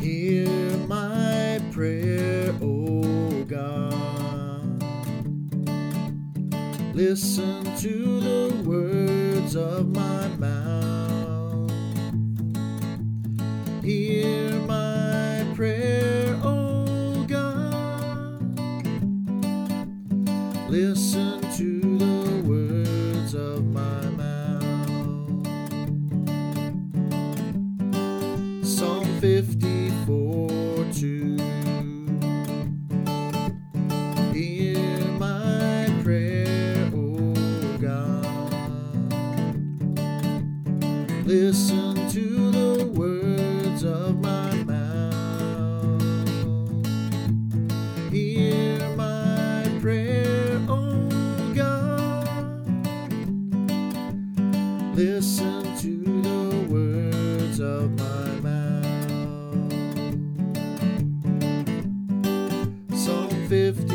Hear my prayer, O God. Listen to the words of my mouth. Hear my prayer, O God. Listen to 54 2. Hear my prayer, O God. Listen to the words of my mouth. Hear my prayer, O God. Listen to the words of my 50